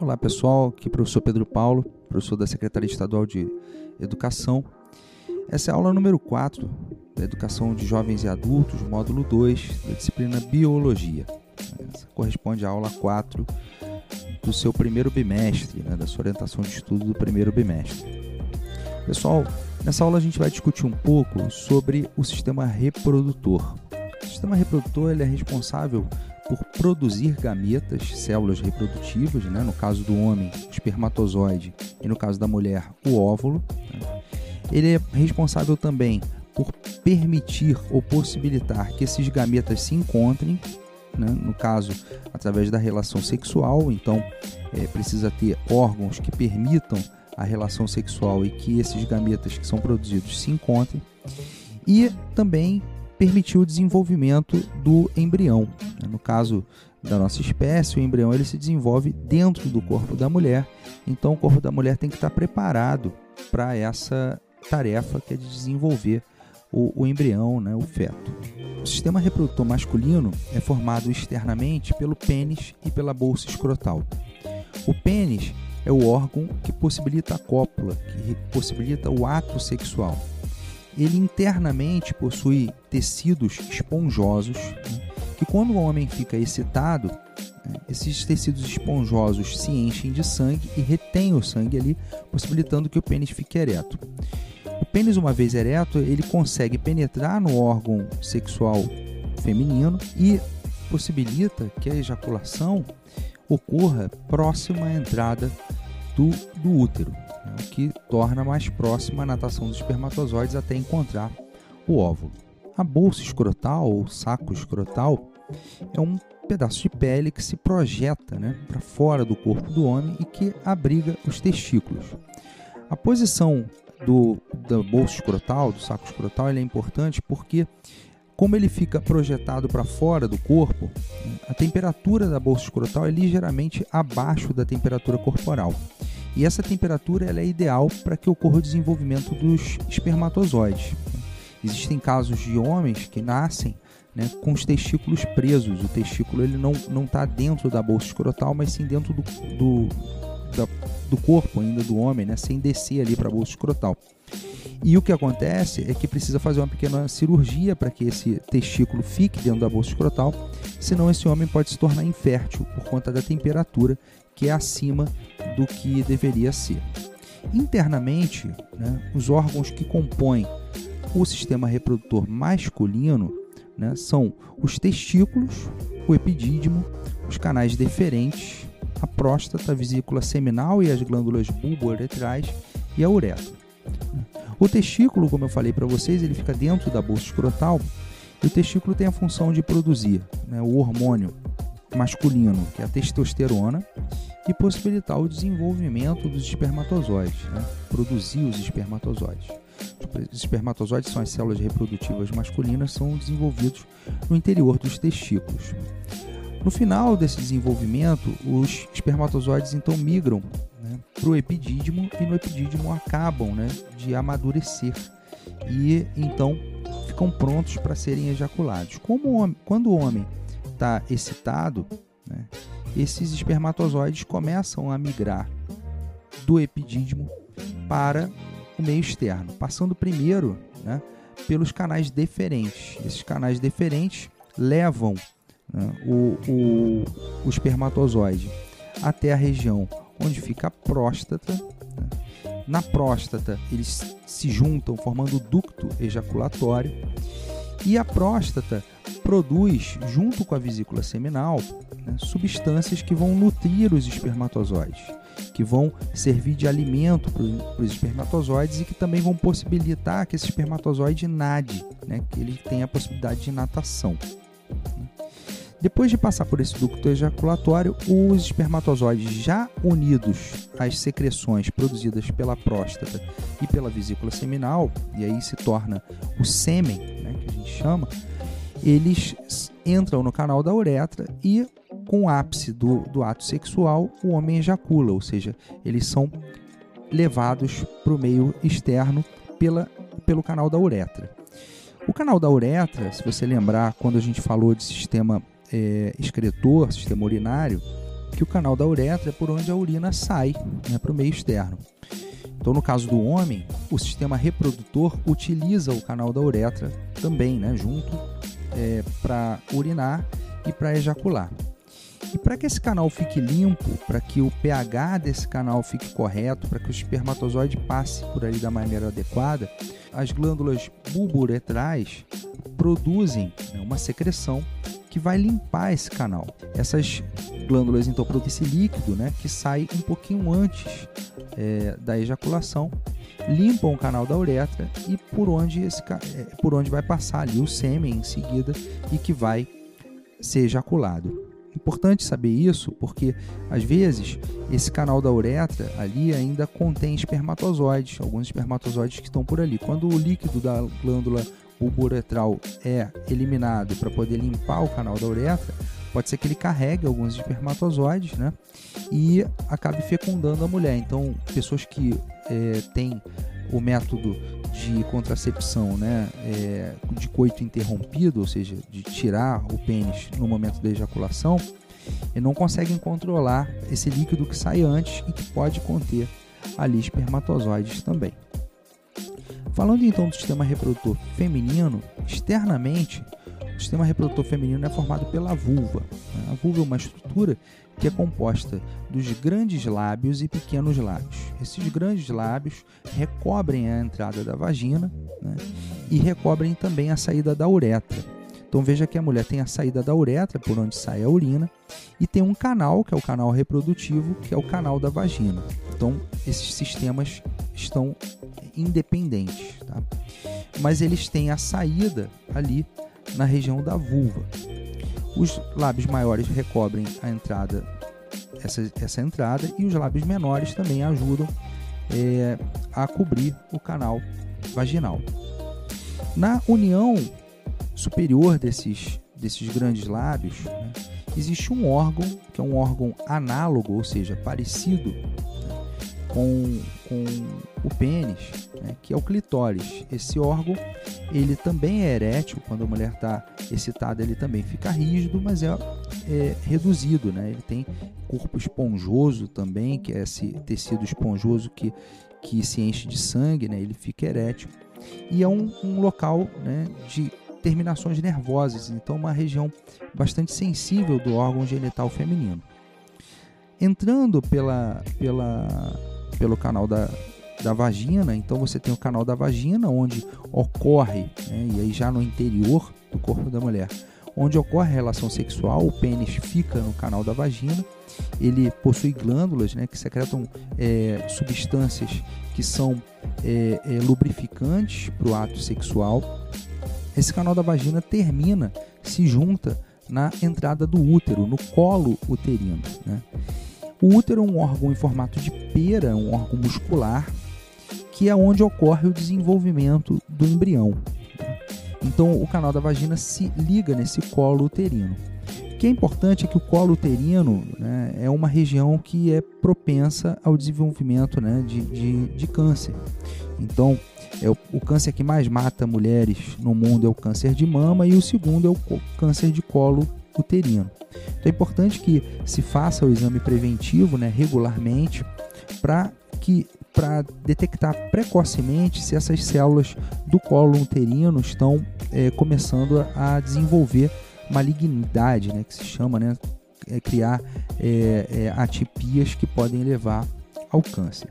Olá pessoal, aqui é o professor Pedro Paulo, professor da Secretaria Estadual de Educação. Essa é a aula número 4 da Educação de Jovens e Adultos, módulo 2 da disciplina Biologia. Essa corresponde à aula 4 do seu primeiro bimestre, né, da sua orientação de estudo do primeiro bimestre. Pessoal, nessa aula a gente vai discutir um pouco sobre o sistema reprodutor. O sistema reprodutor ele é responsável por produzir gametas, células reprodutivas, né? no caso do homem, espermatozoide, e no caso da mulher, o óvulo. Né? Ele é responsável também por permitir ou possibilitar que esses gametas se encontrem, né? no caso, através da relação sexual, então é, precisa ter órgãos que permitam a relação sexual e que esses gametas que são produzidos se encontrem. E também permitiu o desenvolvimento do embrião. No caso da nossa espécie, o embrião ele se desenvolve dentro do corpo da mulher, então o corpo da mulher tem que estar preparado para essa tarefa que é de desenvolver o, o embrião, né, o feto. O sistema reprodutor masculino é formado externamente pelo pênis e pela bolsa escrotal. O pênis é o órgão que possibilita a cópula, que possibilita o ato sexual ele internamente possui tecidos esponjosos, né, que quando o homem fica excitado, né, esses tecidos esponjosos se enchem de sangue e retêm o sangue ali, possibilitando que o pênis fique ereto. O pênis, uma vez ereto, ele consegue penetrar no órgão sexual feminino e possibilita que a ejaculação ocorra próxima à entrada do, do útero que torna mais próxima a natação dos espermatozoides até encontrar o óvulo. A bolsa escrotal ou saco escrotal é um pedaço de pele que se projeta né, para fora do corpo do homem e que abriga os testículos. A posição do, da bolsa escrotal, do saco escrotal, é importante porque, como ele fica projetado para fora do corpo, a temperatura da bolsa escrotal é ligeiramente abaixo da temperatura corporal. E essa temperatura ela é ideal para que ocorra o desenvolvimento dos espermatozoides. Existem casos de homens que nascem né, com os testículos presos. O testículo ele não está dentro da bolsa escrotal, mas sim dentro do, do, da, do corpo ainda do homem, né, sem descer ali para a bolsa escrotal. E o que acontece é que precisa fazer uma pequena cirurgia para que esse testículo fique dentro da bolsa escrotal, senão esse homem pode se tornar infértil por conta da temperatura que é acima do que deveria ser. Internamente, né, os órgãos que compõem o sistema reprodutor masculino né, são os testículos, o epidídimo, os canais deferentes, a próstata, a vesícula seminal e as glândulas bulbo-uretrais e a uretra. O testículo, como eu falei para vocês, ele fica dentro da bolsa escrotal e o testículo tem a função de produzir né, o hormônio masculino, que é a testosterona, e possibilitar o desenvolvimento dos espermatozoides, né? produzir os espermatozoides. Os espermatozoides são as células reprodutivas masculinas, são desenvolvidos no interior dos testículos. No final desse desenvolvimento, os espermatozoides então migram né, para o epidídimo e no epidídimo acabam né, de amadurecer e então ficam prontos para serem ejaculados. Como quando o homem está excitado, né, esses espermatozoides começam a migrar do epidídimo para o meio externo, passando primeiro né, pelos canais deferentes. Esses canais deferentes levam né, o, o, o, espermatozoide até a região onde fica a próstata. Né. Na próstata, eles se juntam formando o ducto ejaculatório. E a próstata produz, junto com a vesícula seminal, né, substâncias que vão nutrir os espermatozoides, que vão servir de alimento para os espermatozoides e que também vão possibilitar que esse espermatozoide nade, né, que ele tenha a possibilidade de natação. Depois de passar por esse ducto ejaculatório, os espermatozoides já unidos às secreções produzidas pela próstata e pela vesícula seminal, e aí se torna o sêmen, a gente chama, eles entram no canal da uretra e, com o ápice do, do ato sexual, o homem ejacula, ou seja, eles são levados para o meio externo pela, pelo canal da uretra. O canal da uretra, se você lembrar, quando a gente falou de sistema é, excretor, sistema urinário, que o canal da uretra é por onde a urina sai né, para o meio externo. Então, no caso do homem, o sistema reprodutor utiliza o canal da uretra também, né, junto é, para urinar e para ejacular. E para que esse canal fique limpo, para que o pH desse canal fique correto, para que o espermatozoide passe por ali da maneira adequada, as glândulas bulbouretrais produzem né, uma secreção que vai limpar esse canal. Essas glândulas então produzem esse líquido, né, que sai um pouquinho antes é, da ejaculação, limpam o canal da uretra e por onde esse é, por onde vai passar ali o sêmen em seguida e que vai ser ejaculado. Importante saber isso porque às vezes esse canal da uretra ali ainda contém espermatozoides, alguns espermatozoides que estão por ali. Quando o líquido da glândula bulbouretral é eliminado para poder limpar o canal da uretra, pode ser que ele carregue alguns espermatozoides, né? E acabe fecundando a mulher. Então, pessoas que é, têm o método de contracepção, né, é, de coito interrompido, ou seja, de tirar o pênis no momento da ejaculação, e não conseguem controlar esse líquido que sai antes e que pode conter ali espermatozoides também. Falando então do sistema reprodutor feminino, externamente, o sistema reprodutor feminino é formado pela vulva. Né? A vulva é uma estrutura que é composta dos grandes lábios e pequenos lábios. Esses grandes lábios recobrem a entrada da vagina né? e recobrem também a saída da uretra. Então veja que a mulher tem a saída da uretra, por onde sai a urina, e tem um canal, que é o canal reprodutivo, que é o canal da vagina. Então esses sistemas estão independentes, tá? mas eles têm a saída ali na região da vulva. Os lábios maiores recobrem a entrada, essa, essa entrada, e os lábios menores também ajudam é, a cobrir o canal vaginal. Na união superior desses, desses grandes lábios, né, existe um órgão, que é um órgão análogo, ou seja, parecido com, com o pênis, né, que é o clitóris. Esse órgão ele também é erétil, quando a mulher está excitada ele também fica rígido, mas é, é, reduzido, né? ele tem corpo esponjoso também, que é esse tecido esponjoso que, que se enche de sangue, né? ele fica erétil. E é um, um local né, de terminações nervosas, então uma região bastante sensível do órgão genital feminino. Entrando pela, pela, pelo canal da, da vagina, então você tem o canal da vagina, onde ocorre, né, e aí já no interior do corpo da mulher, onde ocorre a relação sexual, o pênis fica no canal da vagina, ele possui glândulas né, que secretam é, substâncias que são é, é, lubrificantes para o ato sexual esse canal da vagina termina, se junta na entrada do útero, no colo uterino. Né? O útero é um órgão em formato de pera, um órgão muscular, que é onde ocorre o desenvolvimento do embrião. Então, o canal da vagina se liga nesse colo uterino. Que é importante é que o colo uterino né, é uma região que é propensa ao desenvolvimento né, de, de, de câncer. Então, é o, o, câncer que mais mata mulheres no mundo é o câncer de mama e o segundo é o câncer de colo uterino. Então é importante que se faça o exame preventivo né, regularmente para que para detectar precocemente se essas células do colo uterino estão é, começando a desenvolver malignidade, né, que se chama, né, é, criar é, é atipias que podem levar ao câncer.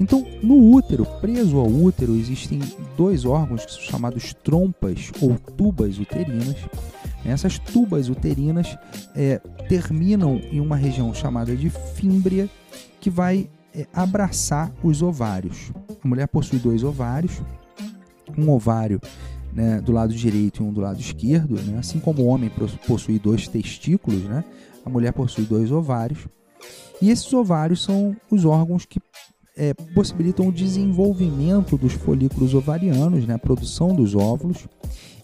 Então, no útero, preso ao útero, existem dois órgãos que são chamados trompas ou tubas uterinas. Essas tubas uterinas é, terminam em uma região chamada de fímbria, que vai é, abraçar os ovários. A mulher possui dois ovários, um ovário né, do lado direito e um do lado esquerdo, né? assim como o homem possui dois testículos, né? a mulher possui dois ovários. E esses ovários são os órgãos que é, possibilitam o desenvolvimento dos folículos ovarianos, né, a produção dos óvulos,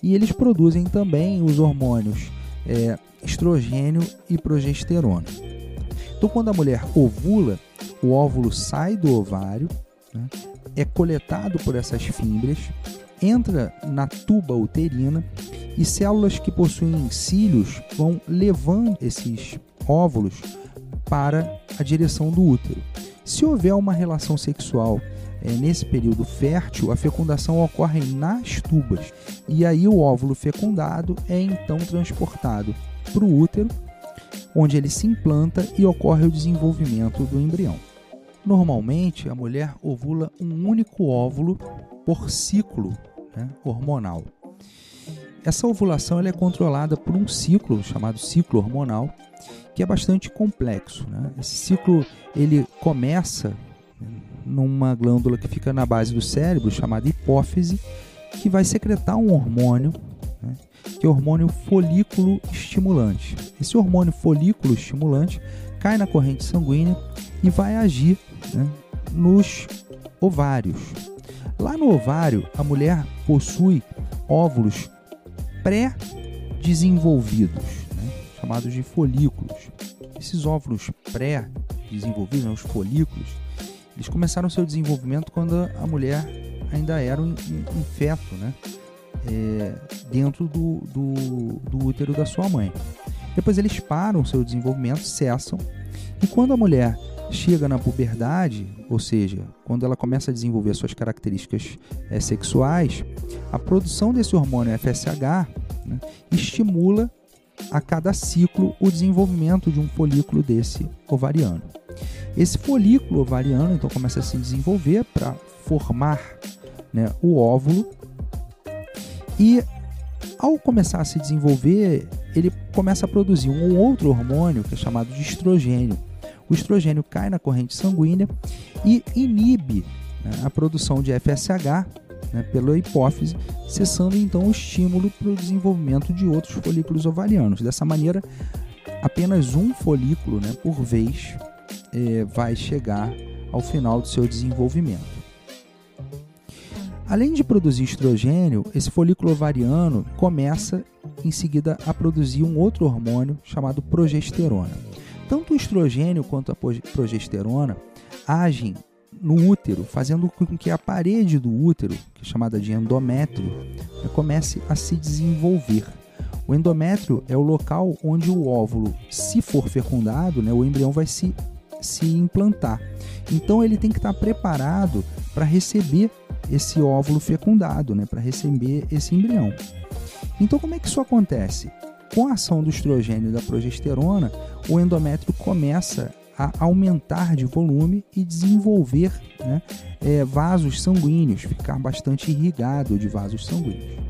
e eles produzem também os hormônios é, estrogênio e progesterona. Então, quando a mulher ovula, o óvulo sai do ovário, né, é coletado por essas fímbrias, entra na tuba uterina e células que possuem cílios vão levando esses óvulos para a direção do útero. Se houver uma relação sexual é, nesse período fértil, a fecundação ocorre nas tubas e aí o óvulo fecundado é então transportado para o útero, onde ele se implanta e ocorre o desenvolvimento do embrião. Normalmente, a mulher ovula um único óvulo por ciclo né, hormonal. Essa ovulação é controlada por um ciclo chamado ciclo hormonal, que é bastante complexo. Né? Esse ciclo ele começa numa glândula que fica na base do cérebro, chamada hipófise, que vai secretar um hormônio, né? que é o hormônio folículo estimulante. Esse hormônio folículo estimulante cai na corrente sanguínea e vai agir né, nos ovários. Lá no ovário, a mulher possui óvulos pré-desenvolvidos, né, chamados de folículos. Esses óvulos pré-desenvolvidos, né, os folículos, eles começaram seu desenvolvimento quando a mulher ainda era um, um, um feto, né? É, dentro do, do, do útero da sua mãe. Depois eles param seu desenvolvimento, cessam, e quando a mulher chega na puberdade, ou seja, quando ela começa a desenvolver suas características é, sexuais, a produção desse hormônio FSH né, estimula a cada ciclo o desenvolvimento de um folículo desse ovariano. Esse folículo ovariano então começa a se desenvolver para formar né, o óvulo e ao começar a se desenvolver ele começa a produzir um outro hormônio que é chamado de estrogênio. O estrogênio cai na corrente sanguínea e inibe né, a produção de FSH né, pela hipófise, cessando então o estímulo para o desenvolvimento de outros folículos ovarianos. Dessa maneira, apenas um folículo né, por vez é, vai chegar ao final do seu desenvolvimento. Além de produzir estrogênio, esse folículo ovariano começa em seguida a produzir um outro hormônio chamado progesterona. Tanto o estrogênio quanto a progesterona agem no útero, fazendo com que a parede do útero, é chamada de endométrio, comece a se desenvolver. O endométrio é o local onde o óvulo, se for fecundado, né, o embrião vai se, se implantar. Então ele tem que estar preparado para receber esse óvulo fecundado, né, para receber esse embrião. Então, como é que isso acontece? Com a ação do estrogênio e da progesterona, o endométrio começa a aumentar de volume e desenvolver né, é, vasos sanguíneos, ficar bastante irrigado de vasos sanguíneos.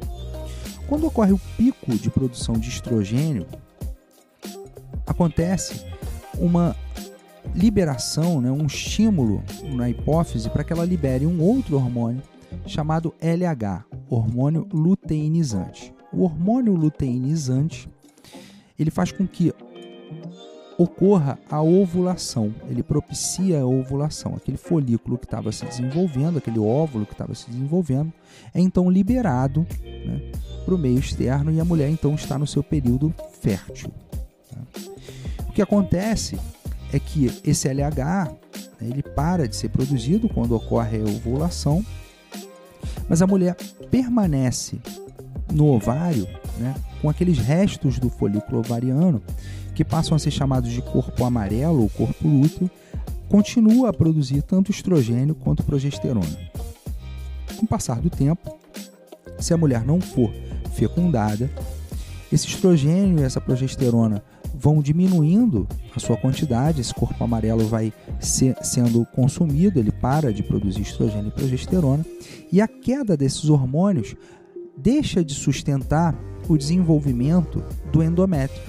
Quando ocorre o pico de produção de estrogênio, acontece uma liberação, né, um estímulo na hipófise para que ela libere um outro hormônio chamado LH, hormônio luteinizante. O hormônio luteinizante ele faz com que ocorra a ovulação, ele propicia a ovulação. Aquele folículo que estava se desenvolvendo, aquele óvulo que estava se desenvolvendo, é então liberado né, para o meio externo e a mulher então está no seu período fértil. Né? O que acontece é que esse LH né, ele para de ser produzido quando ocorre a ovulação, mas a mulher permanece no ovário né, com aqueles restos do folículo ovariano que passam a ser chamados de corpo amarelo ou corpo lúteo, continua a produzir tanto estrogênio quanto progesterona. Com o passar do tempo, se a mulher não for fecundada, esse estrogênio e essa progesterona vão diminuindo a sua quantidade, esse corpo amarelo vai ser, sendo consumido, ele para de produzir estrogênio e progesterona, e a queda desses hormônios deixa de sustentar o desenvolvimento do endométrio.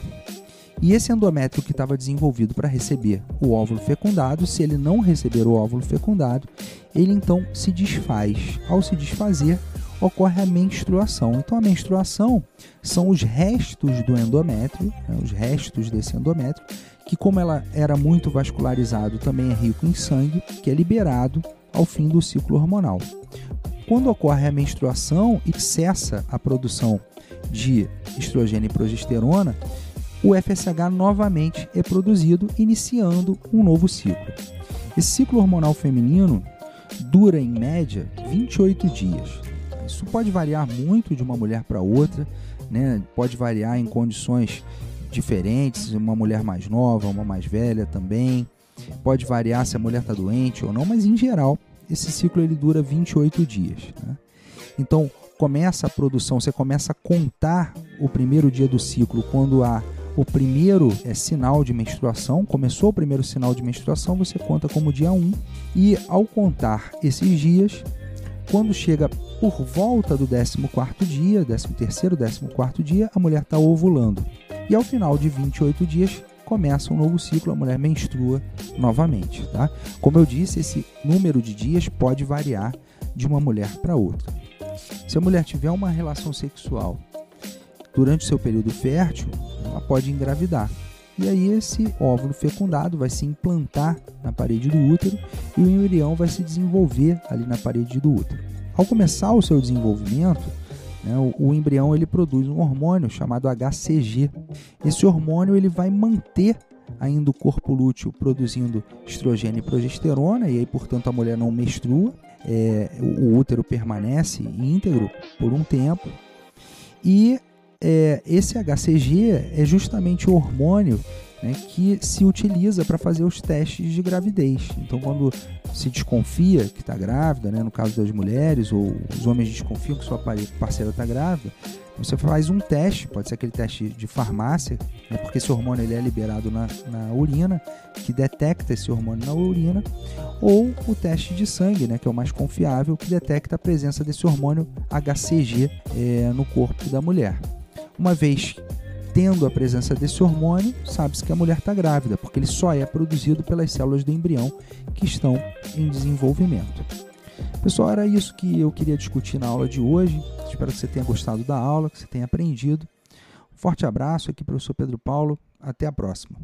E esse endométrio que estava desenvolvido para receber o óvulo fecundado, se ele não receber o óvulo fecundado, ele então se desfaz. Ao se desfazer, ocorre a menstruação. Então, a menstruação são os restos do endométrio, né, os restos desse endométrio, que, como ela era muito vascularizado, também é rico em sangue, que é liberado ao fim do ciclo hormonal. Quando ocorre a menstruação e cessa a produção de estrogênio e progesterona, o FSH novamente é produzido, iniciando um novo ciclo. Esse ciclo hormonal feminino dura em média 28 dias. Isso pode variar muito de uma mulher para outra, né? pode variar em condições diferentes, uma mulher mais nova, uma mais velha também. Pode variar se a mulher está doente ou não, mas em geral esse ciclo ele dura 28 dias. Né? Então começa a produção, você começa a contar o primeiro dia do ciclo quando há o primeiro é sinal de menstruação, começou o primeiro sinal de menstruação, você conta como dia 1 e ao contar esses dias, quando chega por volta do 14º dia, 13º, 14º dia, a mulher está ovulando. E ao final de 28 dias, começa um novo ciclo, a mulher menstrua novamente, tá? Como eu disse, esse número de dias pode variar de uma mulher para outra. Se a mulher tiver uma relação sexual durante o seu período fértil, ela pode engravidar. E aí esse óvulo fecundado vai se implantar na parede do útero e o embrião vai se desenvolver ali na parede do útero. Ao começar o seu desenvolvimento, o, o, embrião ele produz um hormônio chamado HCG. Esse hormônio ele vai manter ainda o corpo lúteo produzindo estrogênio e progesterona e aí portanto a mulher não menstrua, é, o, o útero permanece íntegro por um tempo e é, esse HCG é justamente o hormônio né, que se utiliza para fazer os testes de gravidez. Então, quando se desconfia que está grávida, né, no caso das mulheres, ou os homens desconfiam que sua parceira está grávida, você faz um teste, pode ser aquele teste de farmácia, né, porque esse hormônio ele é liberado na, na, urina, que detecta esse hormônio na urina, ou o teste de sangue, né, que é o mais confiável, que detecta a presença desse hormônio HCG é, no corpo da mulher. Uma vez tendo a presença desse hormônio, sabe-se que a mulher está grávida, porque ele só é produzido pelas células do embrião que estão em desenvolvimento. Pessoal, era isso que eu queria discutir na aula de hoje. Espero que você tenha gostado da aula, que você tenha aprendido. Um forte abraço aqui, professor Pedro Paulo. Até a próxima.